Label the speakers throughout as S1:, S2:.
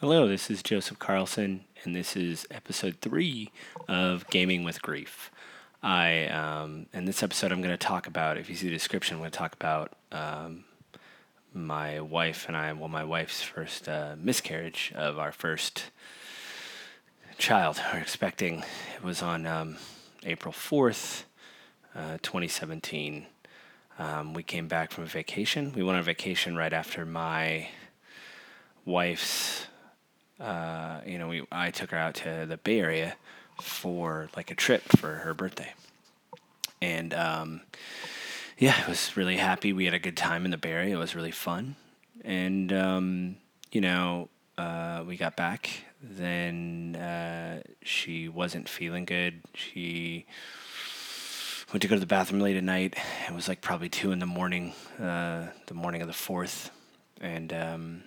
S1: Hello, this is Joseph Carlson, and this is episode three of Gaming with Grief. I um, in this episode, I'm going to talk about. If you see the description, I'm going to talk about um, my wife and I. Well, my wife's first uh, miscarriage of our first child. We're expecting. It was on um, April 4th, uh, 2017. Um, we came back from a vacation. We went on vacation right after my wife's. Uh, you know, we I took her out to the Bay Area for like a trip for her birthday, and um, yeah, I was really happy. We had a good time in the Bay Area. It was really fun, and um, you know, uh, we got back. Then uh, she wasn't feeling good. She went to go to the bathroom late at night. It was like probably two in the morning, uh, the morning of the fourth, and um,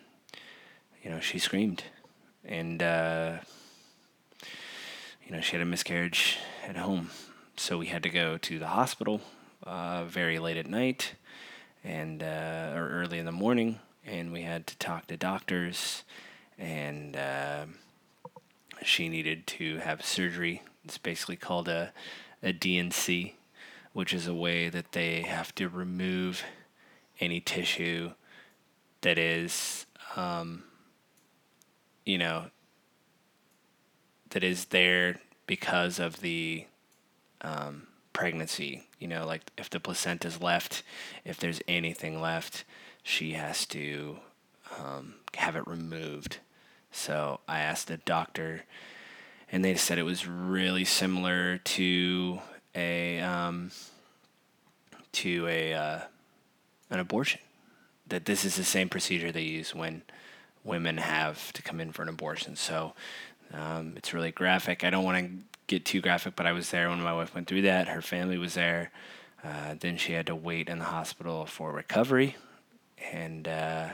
S1: you know she screamed, and uh, you know she had a miscarriage at home, so we had to go to the hospital uh, very late at night, and uh, or early in the morning, and we had to talk to doctors, and uh, she needed to have surgery. It's basically called a a D&C, which is a way that they have to remove any tissue that is, um, you know, that is there because of the um, pregnancy. You know, like if the placenta's left, if there's anything left, she has to um, have it removed. So I asked the doctor, and they said it was really similar to a um, to a uh, an abortion. That this is the same procedure they use when women have to come in for an abortion. So um, it's really graphic. I don't want to get too graphic, but I was there when my wife went through that. Her family was there. Uh, then she had to wait in the hospital for recovery, and uh,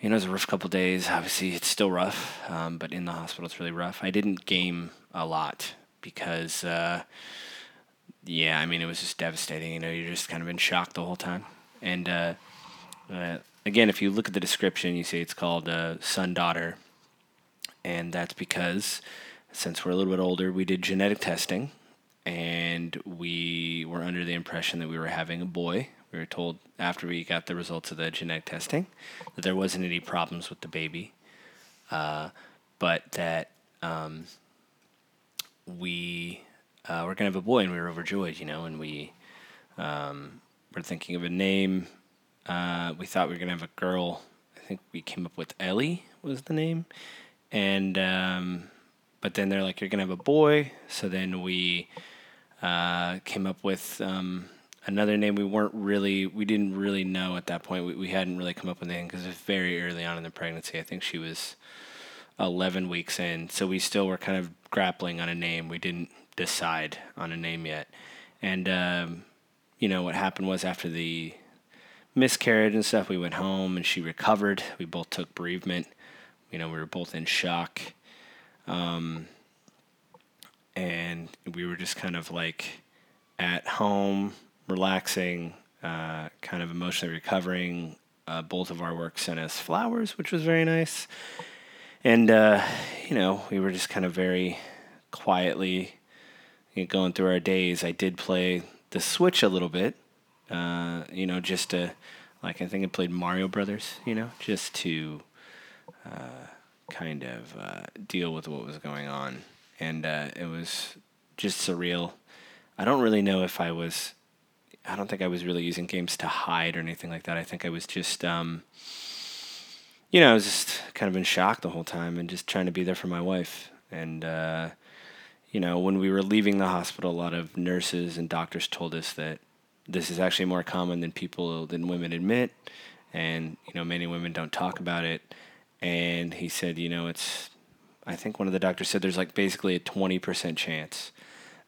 S1: you know it was a rough couple days. Obviously, it's still rough, um, but in the hospital it's really rough. I didn't game a lot because, uh, yeah, I mean it was just devastating. You know, you're just kind of in shock the whole time, and uh, uh, again, if you look at the description, you see it's called uh, son daughter, and that's because since we're a little bit older, we did genetic testing, and we were under the impression that we were having a boy. We were told after we got the results of the genetic testing that there wasn't any problems with the baby, uh, but that um, we uh, were gonna have a boy, and we were overjoyed, you know, and we um, were thinking of a name. Uh, we thought we were gonna have a girl. I think we came up with Ellie was the name, and um, but then they're like, you're gonna have a boy. So then we uh, came up with um, another name. We weren't really, we didn't really know at that point. We, we hadn't really come up with anything because it was very early on in the pregnancy. I think she was 11 weeks in. So we still were kind of grappling on a name. We didn't decide on a name yet. And, um, you know, what happened was after the miscarriage and stuff, we went home and she recovered. We both took bereavement. You know, we were both in shock. Um, and we were just kind of like at home, relaxing, uh, kind of emotionally recovering. Uh, both of our work sent us flowers, which was very nice. And, uh, you know, we were just kind of very quietly going through our days. I did play the Switch a little bit, uh, you know, just to, like, I think I played Mario Brothers, you know, just to uh, kind of uh, deal with what was going on and uh, it was just surreal. I don't really know if I was. I don't think I was really using games to hide or anything like that. I think I was just, um, you know, I was just kind of in shock the whole time and just trying to be there for my wife. And, uh, you know, when we were leaving the hospital, a lot of nurses and doctors told us that this is actually more common than people, than women admit. And, you know, many women don't talk about it. And he said, you know, it's I think one of the doctors said there's like basically a 20% chance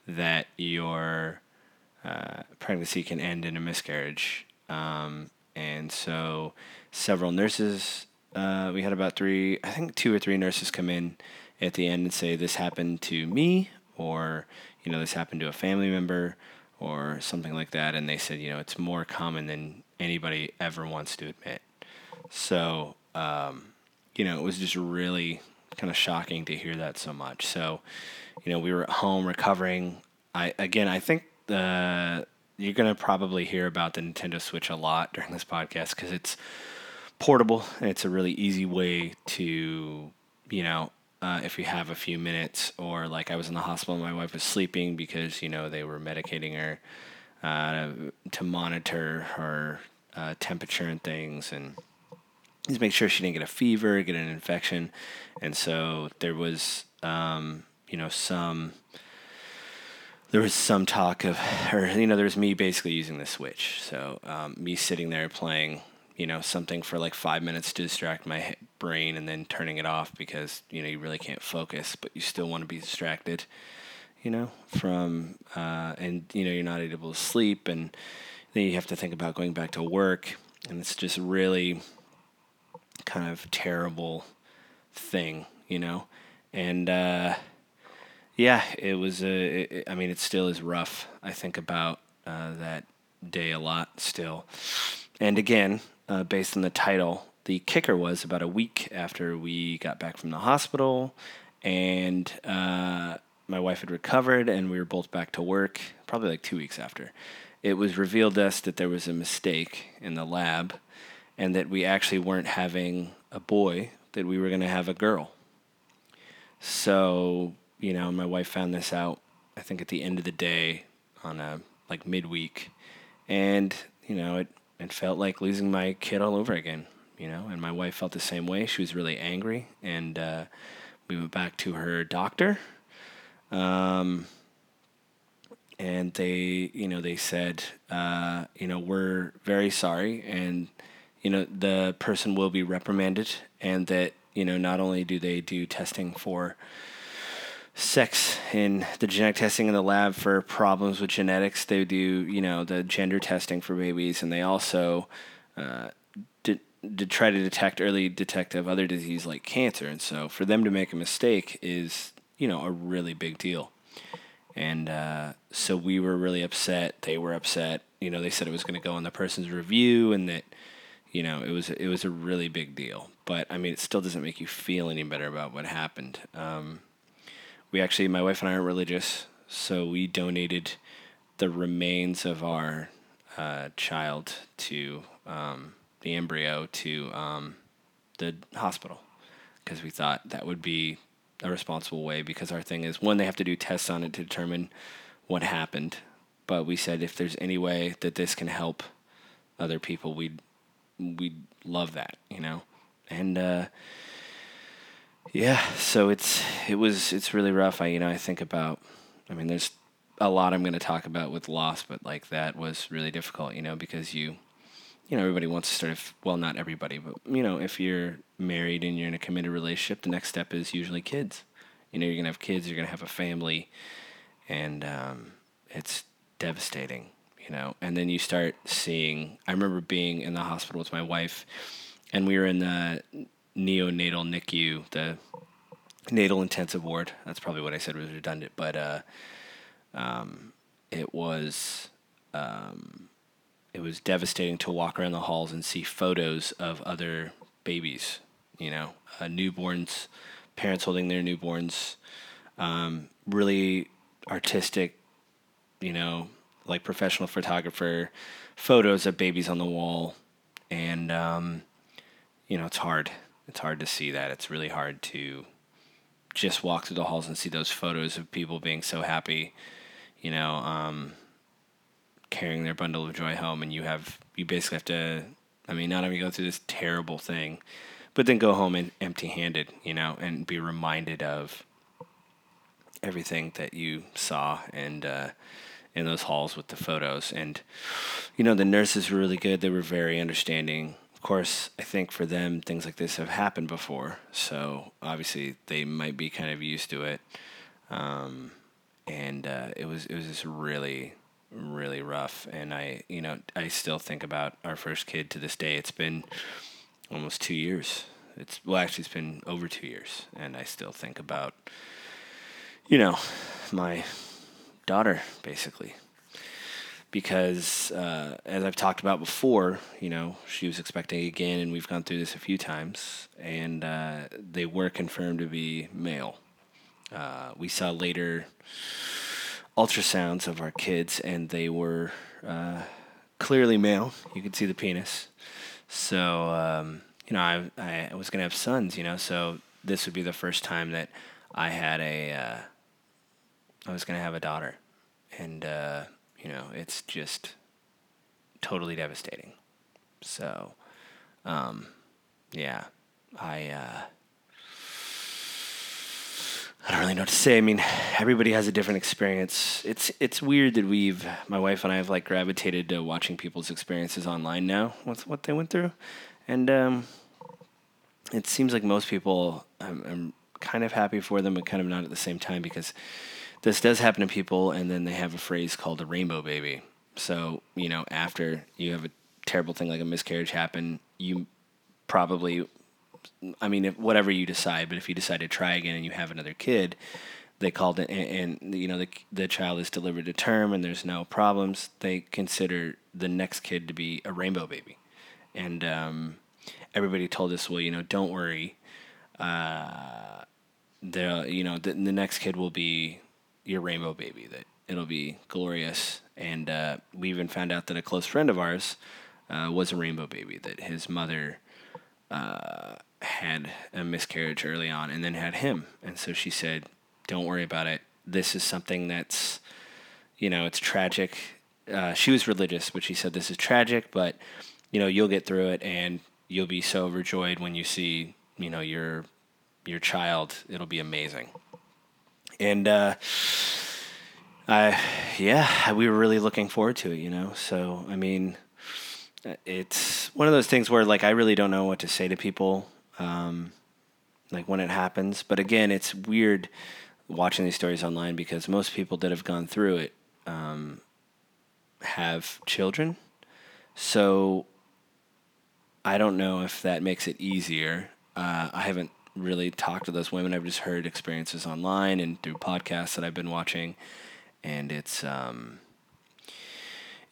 S1: that your uh, pregnancy can end in a miscarriage. Um, and so several nurses, uh, we had about three, I think two or three nurses come in at the end and say, This happened to me, or, you know, this happened to a family member, or something like that. And they said, you know, it's more common than anybody ever wants to admit. So, um, you know, it was just really kind of shocking to hear that so much. So, you know, we were at home recovering. I again, I think the you're gonna probably hear about the Nintendo Switch a lot during this podcast because it's portable and it's a really easy way to, you know, uh, if you have a few minutes or like I was in the hospital my wife was sleeping because you know they were medicating her uh, to monitor her uh, temperature and things and just make sure she didn't get a fever, get an infection, and so there was, um, you know, some. There was some talk of, or you know, there was me basically using the Switch. So um, me sitting there playing, you know, something for like five minutes to distract my brain, and then turning it off because you know you really can't focus, but you still want to be distracted, you know, from uh, and you know you're not able to sleep, and then you have to think about going back to work, and it's just really kind of terrible thing, you know? And uh, yeah, it was, a, it, I mean, it still is rough. I think about uh, that day a lot still. And again, uh, based on the title, the kicker was about a week after we got back from the hospital, and uh, my wife had recovered, and we were both back to work, probably like two weeks after. It was revealed to us that there was a mistake in the lab and that we actually weren't having a boy, that we were going to have a girl. So, you know, my wife found this out, I think at the end of the day on a like midweek. And, you know, it, it felt like losing my kid all over again, you know, and my wife felt the same way. She was really angry. And uh, we went back to her doctor. Um, and they, you know, they said, uh, you know, we're very sorry and you know the person will be reprimanded, and that you know not only do they do testing for sex in the genetic testing in the lab for problems with genetics, they do you know the gender testing for babies, and they also uh, to try to detect early detect other disease like cancer. And so for them to make a mistake is you know a really big deal. And uh, so we were really upset. They were upset. You know, they said it was going to go in the person's review, and that you know, it was it was a really big deal. But I mean, it still doesn't make you feel any better about what happened. Um, we actually, my wife and I aren't religious, so we donated the remains of our uh, child to um, the embryo to um, the hospital because we thought that would be a responsible way. Because our thing is, one, they have to do tests on it to determine what happened. But we said if there's any way that this can help other people, we'd we'd love that, you know, and uh, yeah, so it's it was it's really rough. I you know I think about, I mean, there's a lot I'm going to talk about with loss, but like that was really difficult, you know, because you, you know, everybody wants to sort Of, well, not everybody, but you know, if you're married and you're in a committed relationship, the next step is usually kids. You know, you're gonna have kids, you're gonna have a family, and um, it's devastating you know, and then you start seeing. I remember being in the hospital with my wife, and we were in the neonatal NICU, the natal intensive ward. That's probably what I said was redundant, but uh, um, it was um, it was devastating to walk around the halls and see photos of other babies. You know, uh, newborns, parents holding their newborns. Um, really artistic, you know, like professional photographer photos of babies on the wall, and um, you know it's hard. It's hard to see that. It's really hard to just walk through the halls and see those photos of people being so happy, you know, um, carrying their bundle of joy home, and you have you basically have to. I mean, not only go through this terrible thing, but then go home and empty-handed, you know, and be reminded of everything that you saw and. Uh, in those halls with the photos. And, you know, the nurses were really good. They were very understanding. Course, I think for them, things like this have happened before. So obviously, they might be kind of used to it. Um, and uh, it was it was just really really rough. And I you know I still think about our first kid to this day. It's been almost two years. It's well actually it's been over two years, and I still think about you know my daughter, basically. Because uh, as I've talked about before, you know, she was expecting again, and we've gone through this a few times, and uh, they were confirmed to be male. Uh, we saw later ultrasounds of our kids, and they were uh, clearly male. You could see the penis. So, um, you know, I, I was going to have sons, you know, so this would be the first time that I had a, uh, I was going to have a daughter. And, uh, you know, it's just totally devastating. So, um, yeah, I, uh, I don't really know what to say. I mean, everybody has a different experience. It's it's weird that we've my wife and I have like gravitated to watching people's experiences online now. What's what they went through, and um, it seems like most people. I'm, I'm kind of happy for them, but kind of not at the same time because this does happen to people, and then they have a phrase called a rainbow baby. So you know, after you have a terrible thing like a miscarriage happen, you probably I mean, if, whatever you decide, but if you decide to try again and you have another kid, they called it, and, and, you know the the child is delivered to term and there's no problems. They consider the next kid to be a rainbow baby, and um, everybody told us, well, you know, don't worry, uh, the you know the, the next kid will be your rainbow baby. That it'll be glorious, and uh, we even found out that a close friend of ours uh, was a rainbow baby. That his mother. Uh, had a miscarriage early on and then had him. And so she said, Don't worry about it. This is something that's, you know, it's tragic. Uh, she was religious, but she said, This is tragic, but, you know, you'll get through it and you'll be so overjoyed when you see, you know, your your child. It'll be amazing. And uh, I, yeah, we were really looking forward to it, you know. So I mean, it's one of those things where like I really don't know what to say to people um, like when it happens. But again, it's weird watching these stories online because most people that have gone through it um, have children. So I don't know if that makes it easier. Uh, I haven't really talked to those women. I've just heard experiences online and through podcasts that I've been watching, and it's um,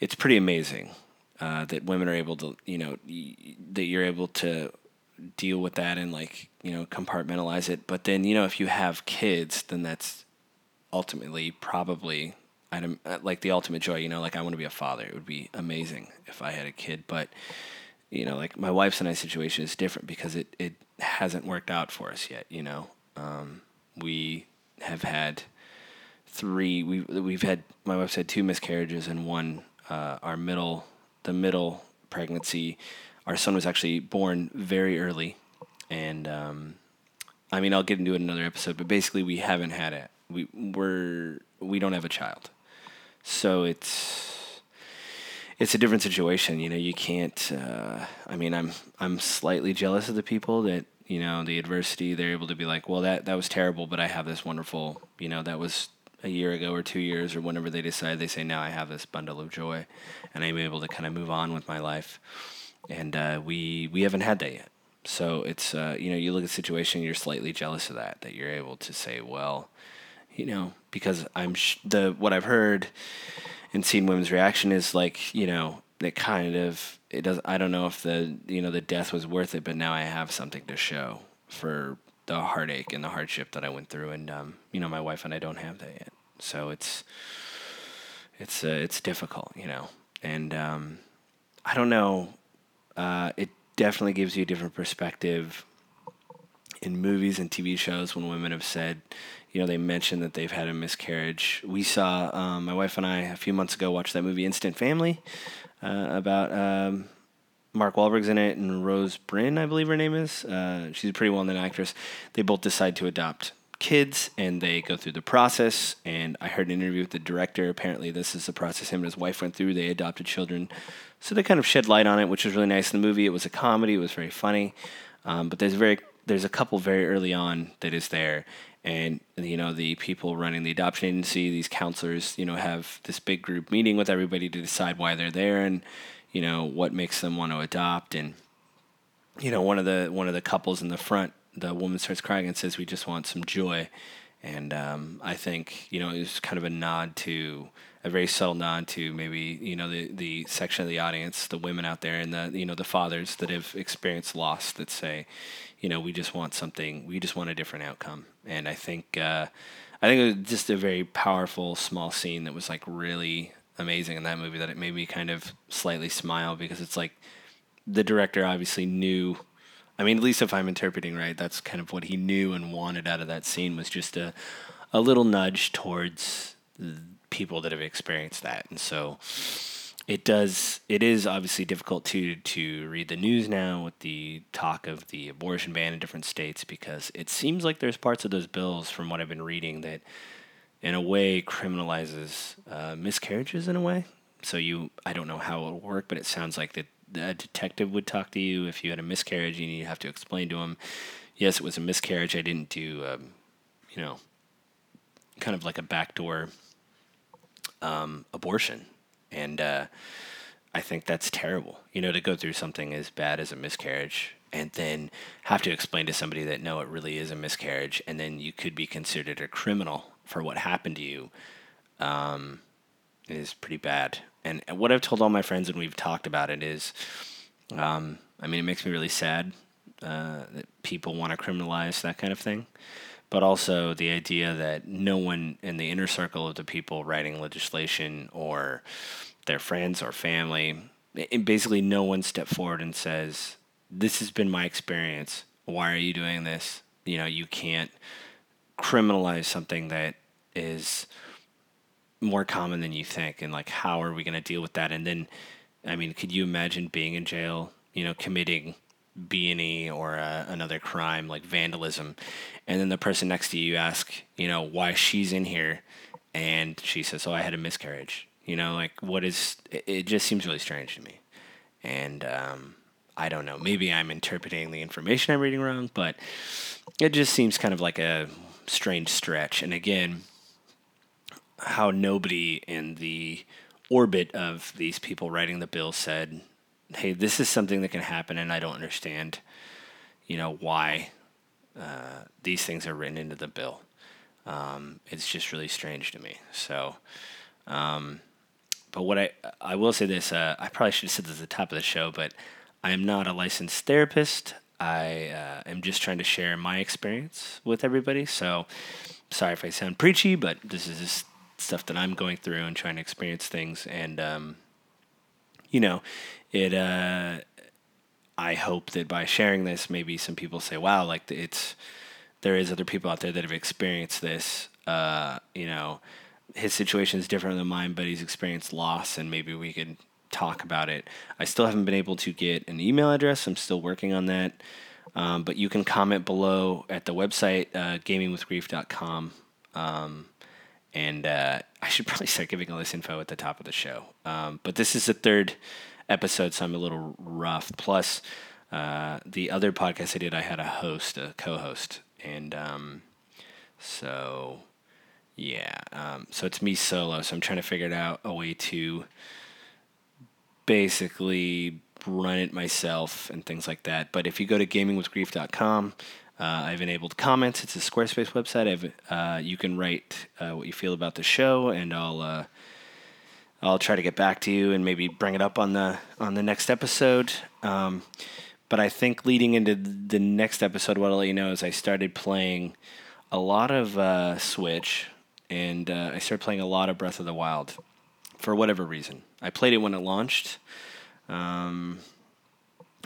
S1: it's pretty amazing uh, that women are able to, you know, y- that you're able to deal with that and like you know compartmentalize it. But then you know if you have kids then that's ultimately probably uh, like the ultimate joy you know like i want to be a father. It would be amazing if i had a kid. But you know like my wife's and i situation is different because it, it hasn't worked out for us yet you know um, we have had three we, we've had my wife's had two miscarriages and one uh, our middle the middle pregnancy our son was actually born very early, and um, I mean I'll get into it in another episode, but basically we haven't had it. We we're we don't have a child, so it's it's a different situation. You know, you can't. Uh, I mean, I'm I'm slightly jealous of the people that you know the adversity. They're able to be like, well, that that was terrible, but I have this wonderful. You know, that was a year ago or two years or whenever they decide. They say now I have this bundle of joy, and I'm able to kind of move on with my life and uh, we we haven't had that yet. So it's uh, you know you look at the situation, you're slightly jealous of that that you're able to say, well, you know, because I'm sh- the what I've heard and seen women's reaction is like you know it kind of it does I don't know if the you know the death was worth it, but now I have something to show for the heartache and the hardship that I went through, and um, you know my wife and I don't have that yet, so it's it's uh, it's difficult, you know, and um, I don't know uh, it definitely gives you a different perspective in movies and TV shows when women have said, you know, they mentioned that they've had a miscarriage. We saw um, my wife and I a few months ago watched that movie Instant Family uh, about um, Mark Wahlberg's in it and Rose Byrne, I believe her name is. Uh, she's a pretty well-known actress. They both decide to adopt kids and they go through the process. And I heard an interview with the director. Apparently, this is the process him and his wife went through. They adopted children so they kind of shed light on it, which was really nice in the movie. It was a comedy. It was very funny. Um, but there's a very there's a couple very early on that is there, and you know the people running the adoption agency, these counselors, you know, have this big group meeting with everybody to decide why they're there and you know what makes them want to adopt. And you know one of the one of the couples in the front, the woman starts crying and says, "We just want some joy." And um, I think you know it was kind of a nod to a very subtle nod to maybe you know the the section of the audience, the women out there, and the you know the fathers that have experienced loss that say, you know, we just want something, we just want a different outcome, and I think uh, I think it was just a very powerful small scene that was like really amazing in that movie that it made me kind of slightly smile because it's like the director obviously knew I mean, at least if I'm interpreting right, that's kind of what he knew and wanted out of that scene was just a, a little nudge towards people that have experienced that. And so it does, it is obviously difficult to, to read the news now with the talk of the abortion ban in different states because it seems like there's parts of those bills, from what I've been reading, that in a way criminalizes uh, miscarriages in a way. So you, I don't know how it'll work, but it sounds like that a detective would talk to you if you had a miscarriage and you have to explain to him, yes, it was a miscarriage. I didn't do, um, you know, kind of like a backdoor um, abortion. And uh, I think that's terrible, you know, to go through something as bad as a miscarriage and then have to explain to somebody that no, it really is a miscarriage, and then you could be considered a criminal for what happened to you. Um, is pretty bad and what I've told all my friends and we've talked about it is, um, I mean, it makes me really sad uh, that people want to criminalize that kind of thing, but also the idea that no one in the inner circle of the people writing legislation or their friends or family, basically no one step forward and says, "This has been my experience. Why are you doing this?" You know, you can't criminalize something that is more common than you think and like how are we going to deal with that? And then i mean could you imagine being in jail you know committing b&e or uh, another crime like vandalism and then the person next to you ask you know why she's in here and she says oh i had a miscarriage. You know like what is it, it just seems really strange to me. And um, i don't know. Maybe i'm interpreting the information i'm reading wrong but it just seems kind of like a strange stretch. And again how nobody in the orbit of these people writing the bill said, "Hey, this is something that can happen, and I don't understand, you know, why uh, these things are written into the bill." Um, it's just really strange to me. So, um, but what I I will say this, uh, I probably should have said this at the top of the show, but I am not a licensed therapist. I uh, am just trying to share my experience with everybody. So, sorry if I sound preachy, but this is stuff that I'm going through and trying to experience things. And, um, you know, it, uh, I hope that by sharing this, maybe some people say, wow, like it's, there is other people out there that have experienced this. Uh, you know, his situation is different than mine, but he's experienced loss, and maybe we could talk about it. I still haven't been able to get an email address. I'm still working on that. Um, but you can comment below at the website, uh, gamingwithgrief.com. Um, and uh, I should probably start giving all this info at the top of the show. Um, but this is the third episode, so I'm a little rough. Plus, uh, the other podcast I did, I had a host, a co-host, and um, so yeah, um, so it's me solo. So I'm trying to figure out a way to basically run it myself and things like that. But if you go to gamingwithgrief.com, uh, I've enabled comments. It's a Squarespace website. Uh, you can write uh, what you feel about the show, and I'll uh, I'll try to get back to you and maybe bring it up on the on the next episode. Um, but I think leading into the next episode, what I'll let you know is I started playing a lot of uh, Switch, and uh, I started playing a lot of Breath of the Wild for whatever reason. I played it when it launched. Um,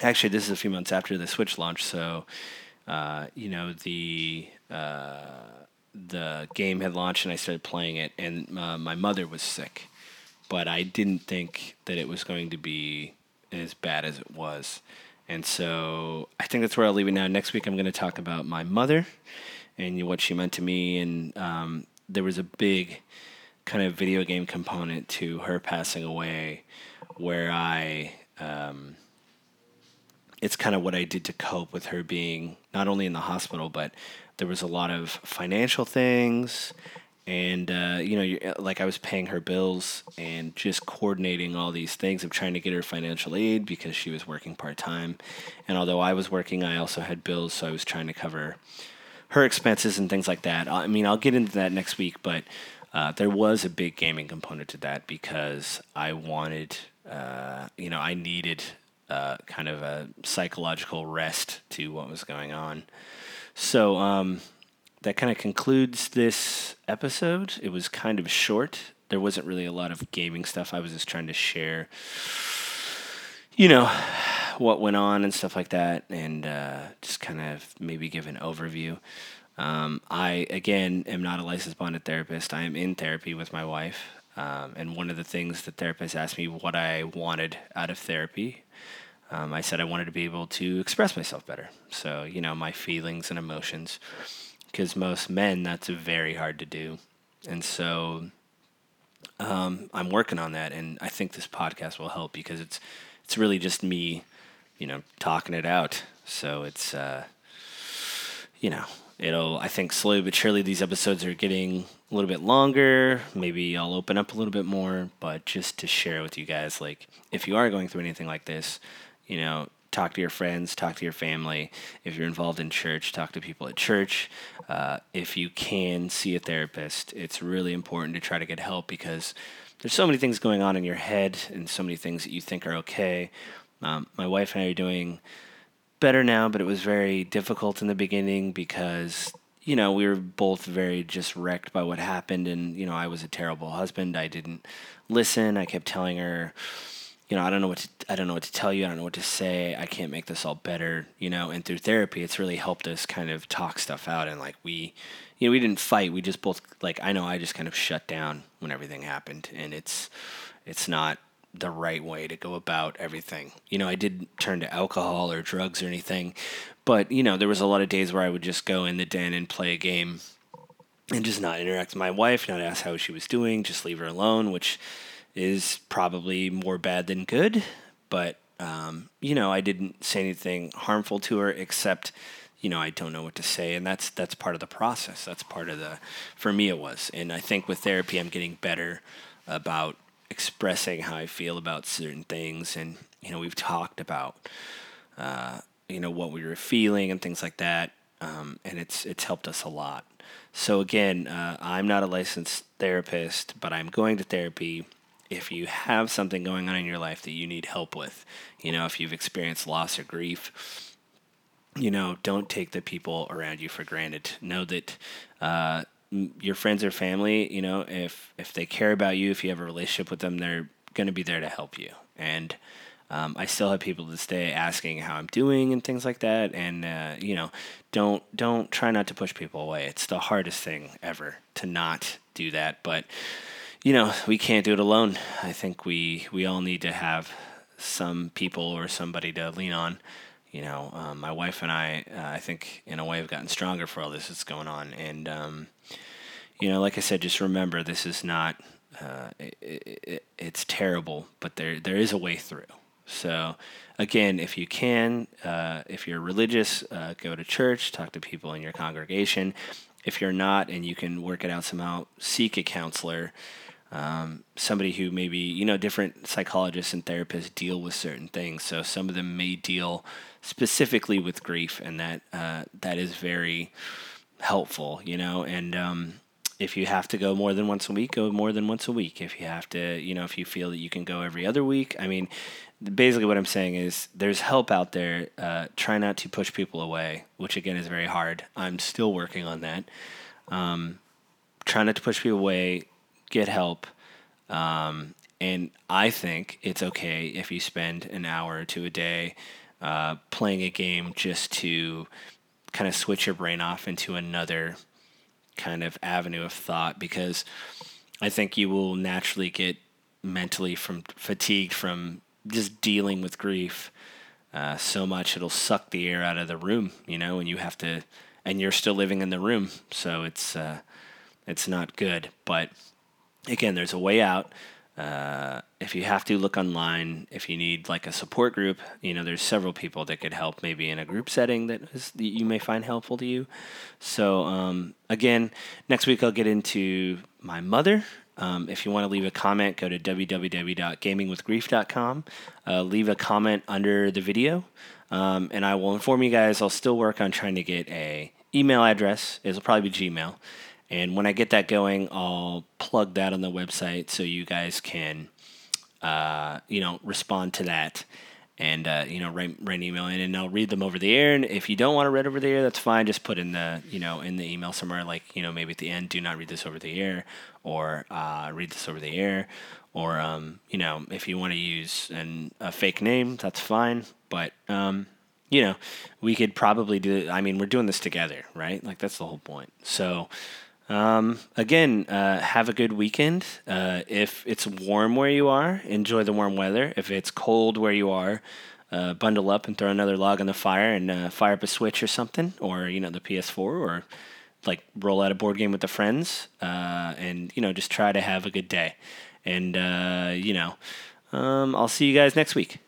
S1: actually, this is a few months after the Switch launch, so uh, you know, the uh, the game had launched and I started playing it, and uh, my mother was sick, but I didn't think that it was going to be as bad as it was, and so I think that's where I'll leave it now. Next week I'm going to talk about my mother and what she meant to me, and um, there was a big kind of video game component to her passing away, where I. Um, it's kind of what I did to cope with her being not only in the hospital, but there was a lot of financial things. And, uh, you know, like I was paying her bills and just coordinating all these things of trying to get her financial aid because she was working part time. And although I was working, I also had bills, so I was trying to cover her expenses and things like that. I mean, I'll get into that next week, but uh, there was a big gaming component to that because I wanted, uh, you know, I needed uh, kind of a psychological rest to what was going on. So um, that kind of concludes this episode. It was kind of short. There wasn't really a lot of gaming stuff. I was just trying to share, you know, what went on and stuff like that, and uh, just kind of maybe give an overview. Um, I again am not a licensed bonded therapist. I am in therapy with my wife, um, and one of the things the therapist asked me what I wanted out of therapy. Um, I said I wanted to be able to express myself better. So you know my feelings and emotions, because most men that's very hard to do, and so um, I'm working on that, and I think this podcast will help because it's it's really just me you know, talking it out. So it's, uh, you know, it'll, I think slowly but surely these episodes are getting a little bit longer. Maybe I'll open up a little bit more, but just to share with you guys, like, if you are going through anything like this, you know, talk to your friends, talk to your family. If you're involved in church, talk to people at church. Uh, if you can see a therapist, it's really important to try to get help because there's so many things going on in your head and so many things that you think are okay um, my wife and I are doing better now, but it was very difficult in the beginning because you know we were both very just wrecked by what happened, and you know I was a terrible husband. I didn't listen. I kept telling her, you know, I don't know what to, I don't know what to tell you. I don't know what to say. I can't make this all better. You know, and through therapy, it's really helped us kind of talk stuff out, and like we. You know, we didn't fight. We just both like I know I just kind of shut down when everything happened, and it's it's not the right way to go about everything. You know, I didn't turn to alcohol or drugs or anything, but you know, there was a lot of days where I would just go in the den and play a game and just not interact with my wife, not ask how she was doing, just leave her alone, which is probably more bad than good. But um, you know, I didn't say anything harmful to her except you know, I don't know what to say, and that's that's part of the process. That's part of the, for me, it was, and I think with therapy, I'm getting better about expressing how I feel about certain things, and you know, we've talked about uh, you know what we were feeling and things like that, um, and it's it's helped us a lot. So again, uh, I'm not a licensed therapist, but I'm going to therapy. If you have something going on in your life that you need help with, you know, if you've experienced loss or grief, you know, don't take the people around you for granted. Know that uh, your friends or family, you know, if if they care about you, if you have a relationship with them, they're going to be there to help you. And um, I still have people to day asking how I'm doing and things like that. And uh, you know, don't don't try not to push people away. It's the hardest thing ever to not do that. But you know, we can't do it alone. I think we we all need to have some people or somebody to lean on. You know, um, my wife and I, uh, I think, in a way, have gotten stronger for all this that's going on. And um, you know, like I said, just remember this is not. Uh, it, it, it's terrible, but there there is a way through. So, again, if you can, uh, if you're religious, uh, go to church, talk to people in your congregation. If you're not and you can work it out somehow, seek a counselor, um, somebody who maybe, you know, different psychologists and therapists deal with certain things. So, some of them may deal specifically with grief, and that uh, that is very helpful, you know, and um, if you have to go more than once a week, go more than once a week. If you have to, you know, if you feel that you can go every other week, I mean, basically what I'm saying is there's help out there. Uh, try not to push people away, which again is very hard. I'm still working on that. Um, try not to push people away. Get help. Um, and I think it's okay if you spend an hour or two a day uh, playing a game just to kind of switch your brain off into another kind of avenue of thought because I think you will naturally get mentally from fatigued from just dealing with grief uh, so much it'll suck the air out of the room, you know, and you have to, and you're still living in the room, so it's uh, it's not good. But again, there's a way out. Uh, if you have to look online, if you need like a support group, you know, there's several people that could help maybe in a group setting that, is, that you may find helpful to you. So, um, again, next week I'll get into my mother. Um, if you want to leave a comment, go to www.gamingwithgrief.com. Uh, leave a comment under the video, um, and I will inform you guys. I'll still work on trying to get a email address it'll probably be Gmail, and when I get that going, I'll plug that on the website so you guys can, uh, you know, respond to that and uh, you know write, write an email in and I'll read them over the air. And if you don't want to read over the air that's fine. Just put in the you know in the email somewhere like you know maybe at the end do not read this over the air or uh, read this over the air or um, you know if you want to use an, a fake name that's fine. But um, you know we could probably do I mean we're doing this together right? Like that's the whole point. So um, again, uh, have a good weekend. Uh, if it's warm where you are, enjoy the warm weather. If it's cold where you are, uh, bundle up and throw another log on the fire and uh, fire up a Switch or something, or you know the PS4, or like roll out a board game with the friends, uh, and you know just try to have a good day. And uh, you know, um, I'll see you guys next week.